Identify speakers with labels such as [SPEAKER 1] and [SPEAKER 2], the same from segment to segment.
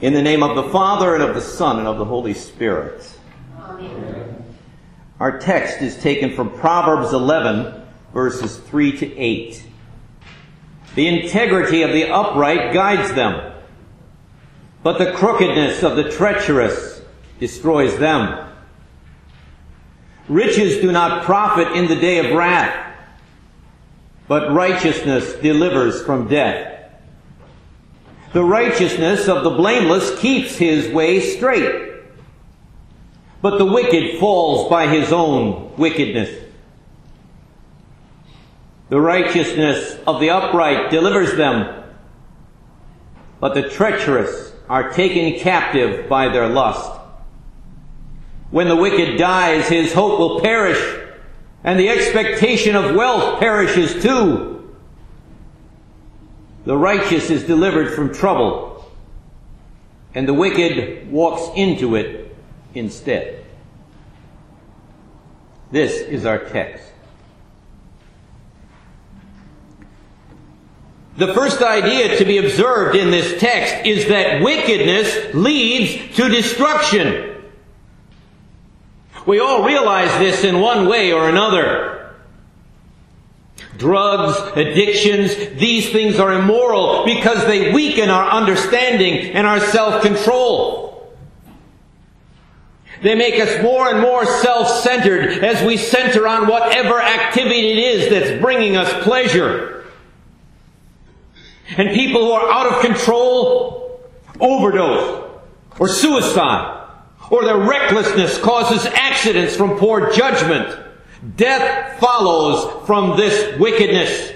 [SPEAKER 1] In the name of the Father, and of the Son, and of the Holy Spirit.
[SPEAKER 2] Amen.
[SPEAKER 1] Our text is taken from Proverbs 11, verses 3 to 8. The integrity of the upright guides them, but the crookedness of the treacherous destroys them. Riches do not profit in the day of wrath, but righteousness delivers from death. The righteousness of the blameless keeps his way straight, but the wicked falls by his own wickedness. The righteousness of the upright delivers them, but the treacherous are taken captive by their lust. When the wicked dies, his hope will perish, and the expectation of wealth perishes too. The righteous is delivered from trouble, and the wicked walks into it instead. This is our text. The first idea to be observed in this text is that wickedness leads to destruction. We all realize this in one way or another. Drugs, addictions, these things are immoral because they weaken our understanding and our self-control. They make us more and more self-centered as we center on whatever activity it is that's bringing us pleasure. And people who are out of control overdose or suicide or their recklessness causes accidents from poor judgment. Death follows from this wickedness.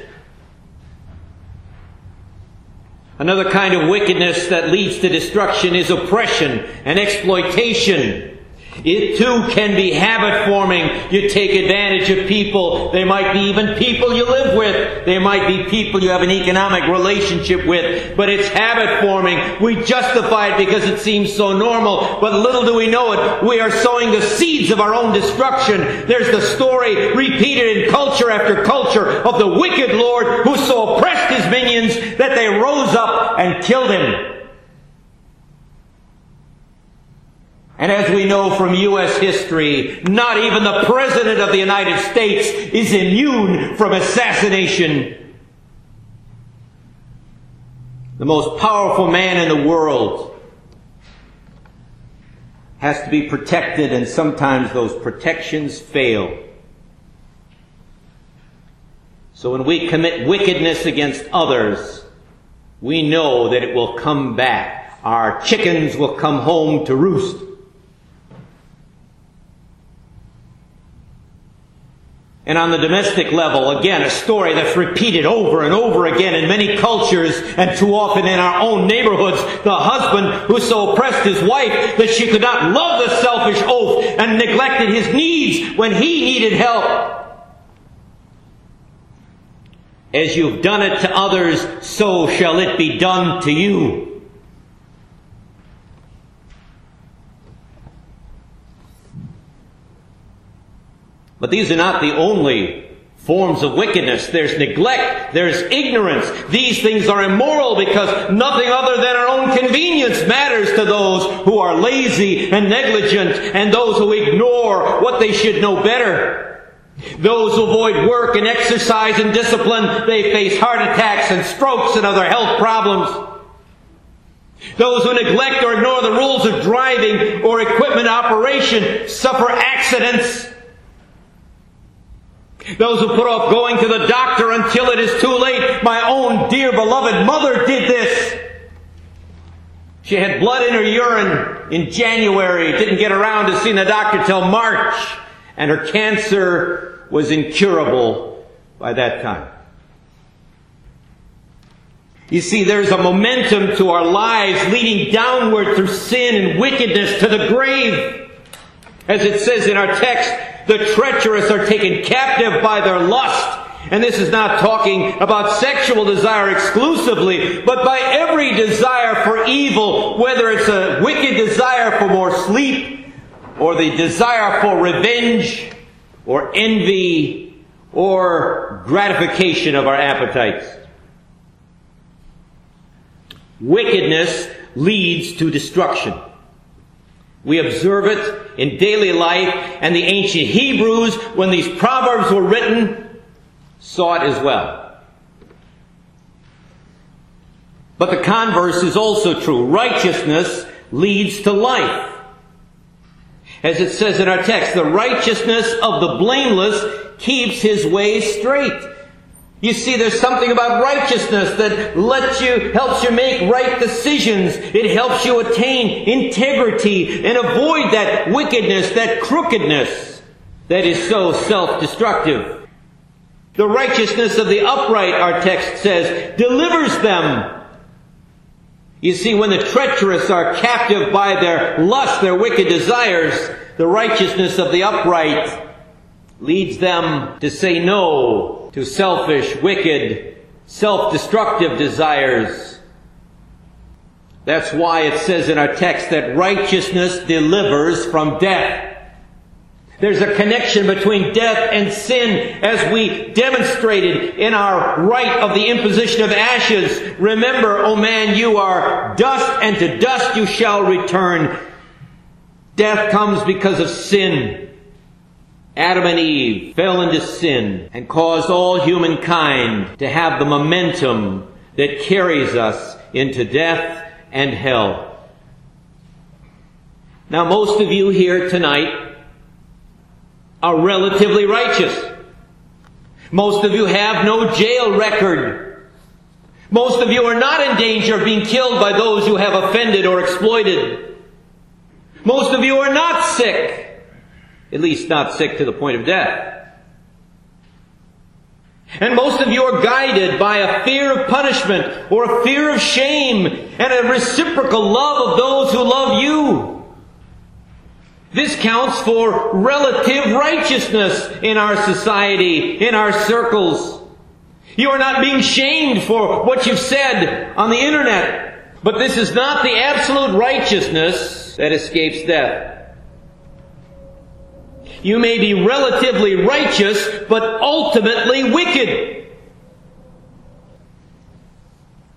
[SPEAKER 1] Another kind of wickedness that leads to destruction is oppression and exploitation. It too can be habit forming. You take advantage of people. They might be even people you live with. They might be people you have an economic relationship with. But it's habit forming. We justify it because it seems so normal. But little do we know it. We are sowing the seeds of our own destruction. There's the story repeated in culture after culture of the wicked Lord who so oppressed his minions that they rose up and killed him. And as we know from U.S. history, not even the President of the United States is immune from assassination. The most powerful man in the world has to be protected and sometimes those protections fail. So when we commit wickedness against others, we know that it will come back. Our chickens will come home to roost. And on the domestic level, again, a story that's repeated over and over again in many cultures and too often in our own neighborhoods. The husband who so oppressed his wife that she could not love the selfish oath and neglected his needs when he needed help. As you've done it to others, so shall it be done to you. But these are not the only forms of wickedness. There's neglect. There's ignorance. These things are immoral because nothing other than our own convenience matters to those who are lazy and negligent and those who ignore what they should know better. Those who avoid work and exercise and discipline, they face heart attacks and strokes and other health problems. Those who neglect or ignore the rules of driving or equipment operation suffer accidents those who put off going to the doctor until it is too late. My own dear beloved mother did this. She had blood in her urine in January, didn't get around to seeing the doctor till March, and her cancer was incurable by that time. You see, there's a momentum to our lives leading downward through sin and wickedness to the grave. As it says in our text, the treacherous are taken captive by their lust. And this is not talking about sexual desire exclusively, but by every desire for evil, whether it's a wicked desire for more sleep, or the desire for revenge, or envy, or gratification of our appetites. Wickedness leads to destruction. We observe it in daily life, and the ancient Hebrews, when these proverbs were written, saw it as well. But the converse is also true. Righteousness leads to life. As it says in our text, the righteousness of the blameless keeps his way straight. You see, there's something about righteousness that lets you, helps you make right decisions. It helps you attain integrity and avoid that wickedness, that crookedness that is so self-destructive. The righteousness of the upright, our text says, delivers them. You see, when the treacherous are captive by their lust, their wicked desires, the righteousness of the upright leads them to say no to selfish, wicked, self-destructive desires. That's why it says in our text that righteousness delivers from death. There's a connection between death and sin as we demonstrated in our rite of the imposition of ashes. Remember, O oh man, you are dust and to dust you shall return. Death comes because of sin. Adam and Eve fell into sin and caused all humankind to have the momentum that carries us into death and hell. Now, most of you here tonight are relatively righteous. Most of you have no jail record. Most of you are not in danger of being killed by those you have offended or exploited. Most of you are not sick at least not sick to the point of death. And most of you are guided by a fear of punishment or a fear of shame and a reciprocal love of those who love you. This counts for relative righteousness in our society, in our circles. You are not being shamed for what you've said on the internet. But this is not the absolute righteousness that escapes death. You may be relatively righteous, but ultimately wicked.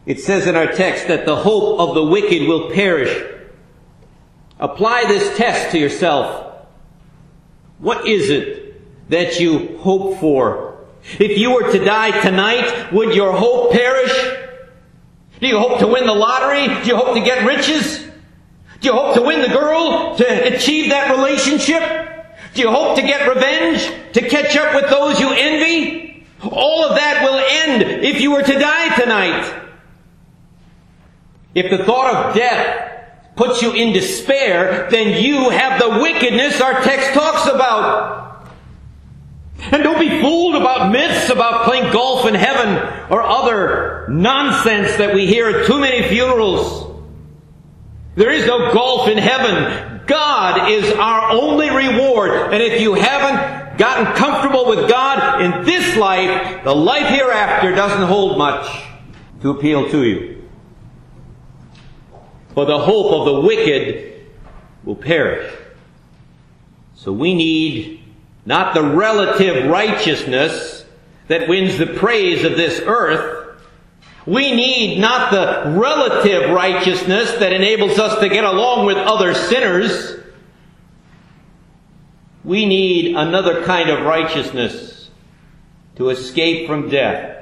[SPEAKER 1] It says in our text that the hope of the wicked will perish. Apply this test to yourself. What is it that you hope for? If you were to die tonight, would your hope perish? Do you hope to win the lottery? Do you hope to get riches? Do you hope to win the girl? To achieve that relationship? Do you hope to get revenge? To catch up with those you envy? All of that will end if you were to die tonight. If the thought of death puts you in despair, then you have the wickedness our text talks about. And don't be fooled about myths about playing golf in heaven or other nonsense that we hear at too many funerals. There is no golf in heaven. God is our only reward. And if you haven't gotten comfortable with God in this life, the life hereafter doesn't hold much to appeal to you. For the hope of the wicked will perish. So we need not the relative righteousness that wins the praise of this earth, we need not the relative righteousness that enables us to get along with other sinners. We need another kind of righteousness to escape from death.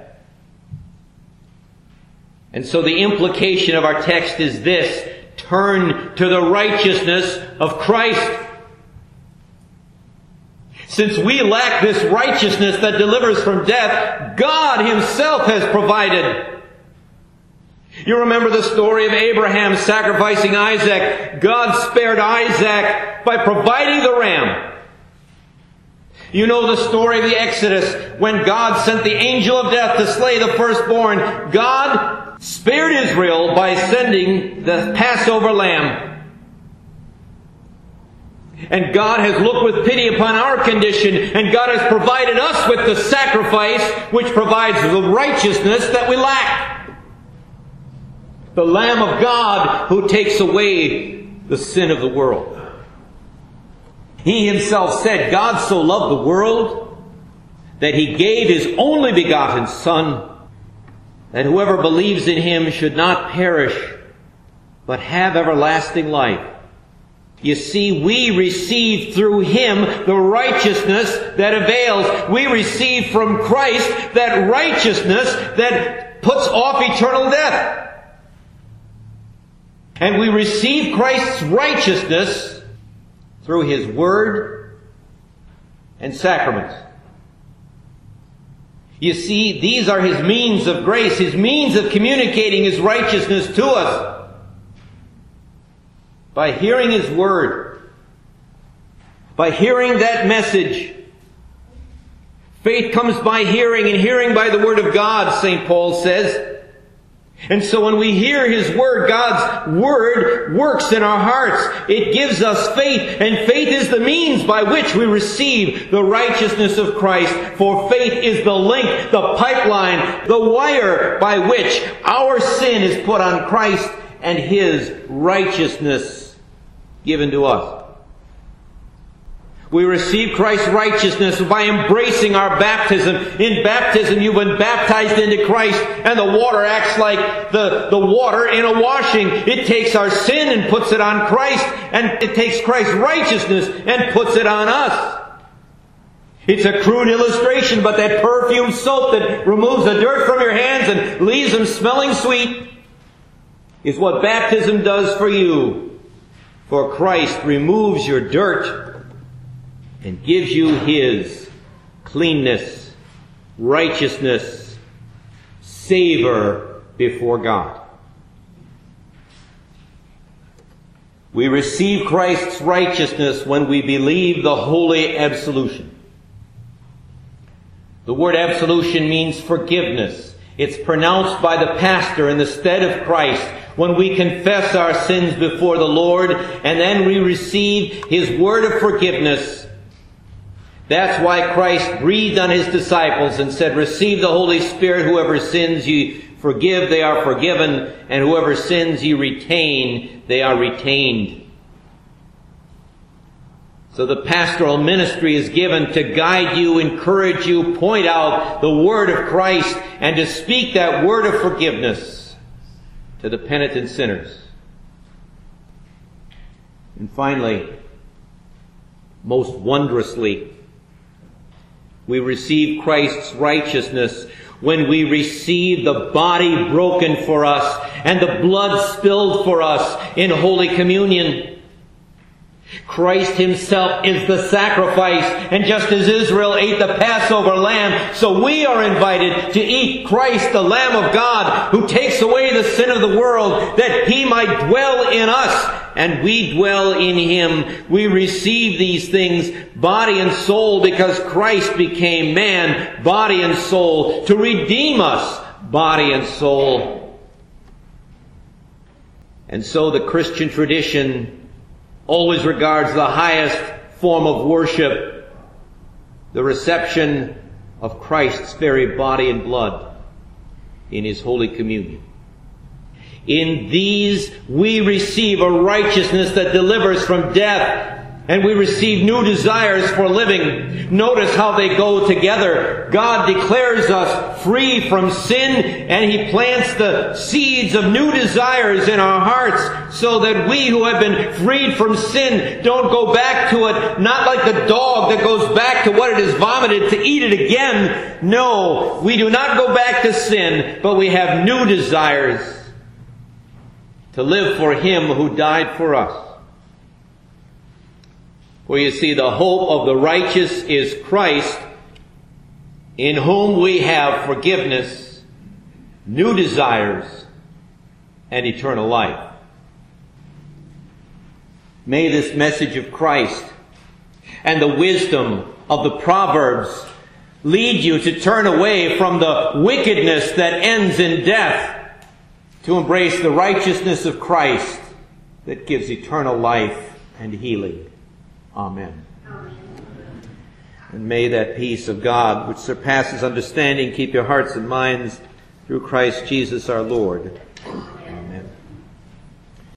[SPEAKER 1] And so the implication of our text is this. Turn to the righteousness of Christ. Since we lack this righteousness that delivers from death, God Himself has provided you remember the story of Abraham sacrificing Isaac. God spared Isaac by providing the ram. You know the story of the Exodus when God sent the angel of death to slay the firstborn. God spared Israel by sending the Passover lamb. And God has looked with pity upon our condition, and God has provided us with the sacrifice which provides the righteousness that we lack the Lamb of God who takes away the sin of the world. He himself said, God so loved the world that he gave his only begotten Son, that whoever believes in him should not perish, but have everlasting life. You see, we receive through Him the righteousness that avails. We receive from Christ that righteousness that puts off eternal death. And we receive Christ's righteousness through His Word and sacraments. You see, these are His means of grace, His means of communicating His righteousness to us. By hearing His Word, by hearing that message, faith comes by hearing and hearing by the Word of God, St. Paul says. And so when we hear His Word, God's Word works in our hearts. It gives us faith, and faith is the means by which we receive the righteousness of Christ. For faith is the link, the pipeline, the wire by which our sin is put on Christ and His righteousness given to us. We receive Christ's righteousness by embracing our baptism. In baptism, you've been baptized into Christ, and the water acts like the, the water in a washing. It takes our sin and puts it on Christ, and it takes Christ's righteousness and puts it on us. It's a crude illustration, but that perfume soap that removes the dirt from your hands and leaves them smelling sweet is what baptism does for you. For Christ removes your dirt and gives you His cleanness, righteousness, savor before God. We receive Christ's righteousness when we believe the holy absolution. The word absolution means forgiveness. It's pronounced by the pastor in the stead of Christ when we confess our sins before the Lord and then we receive His word of forgiveness that's why Christ breathed on his disciples and said, Receive the Holy Spirit. Whoever sins you forgive, they are forgiven. And whoever sins you retain, they are retained. So the pastoral ministry is given to guide you, encourage you, point out the word of Christ, and to speak that word of forgiveness to the penitent sinners. And finally, most wondrously, we receive Christ's righteousness when we receive the body broken for us and the blood spilled for us in Holy Communion. Christ himself is the sacrifice, and just as Israel ate the Passover lamb, so we are invited to eat Christ, the Lamb of God, who takes away the sin of the world, that he might dwell in us, and we dwell in him. We receive these things, body and soul, because Christ became man, body and soul, to redeem us, body and soul. And so the Christian tradition always regards the highest form of worship, the reception of Christ's very body and blood in His Holy Communion. In these we receive a righteousness that delivers from death and we receive new desires for living. Notice how they go together. God declares us free from sin and He plants the seeds of new desires in our hearts so that we who have been freed from sin don't go back to it, not like the dog that goes back to what it has vomited to eat it again. No, we do not go back to sin, but we have new desires to live for Him who died for us. For you see, the hope of the righteous is Christ, in whom we have forgiveness, new desires, and eternal life. May this message of Christ and the wisdom of the Proverbs lead you to turn away from the wickedness that ends in death to embrace the righteousness of Christ that gives eternal life and healing. Amen. And may that peace of God, which surpasses understanding, keep your hearts and minds through Christ Jesus our Lord.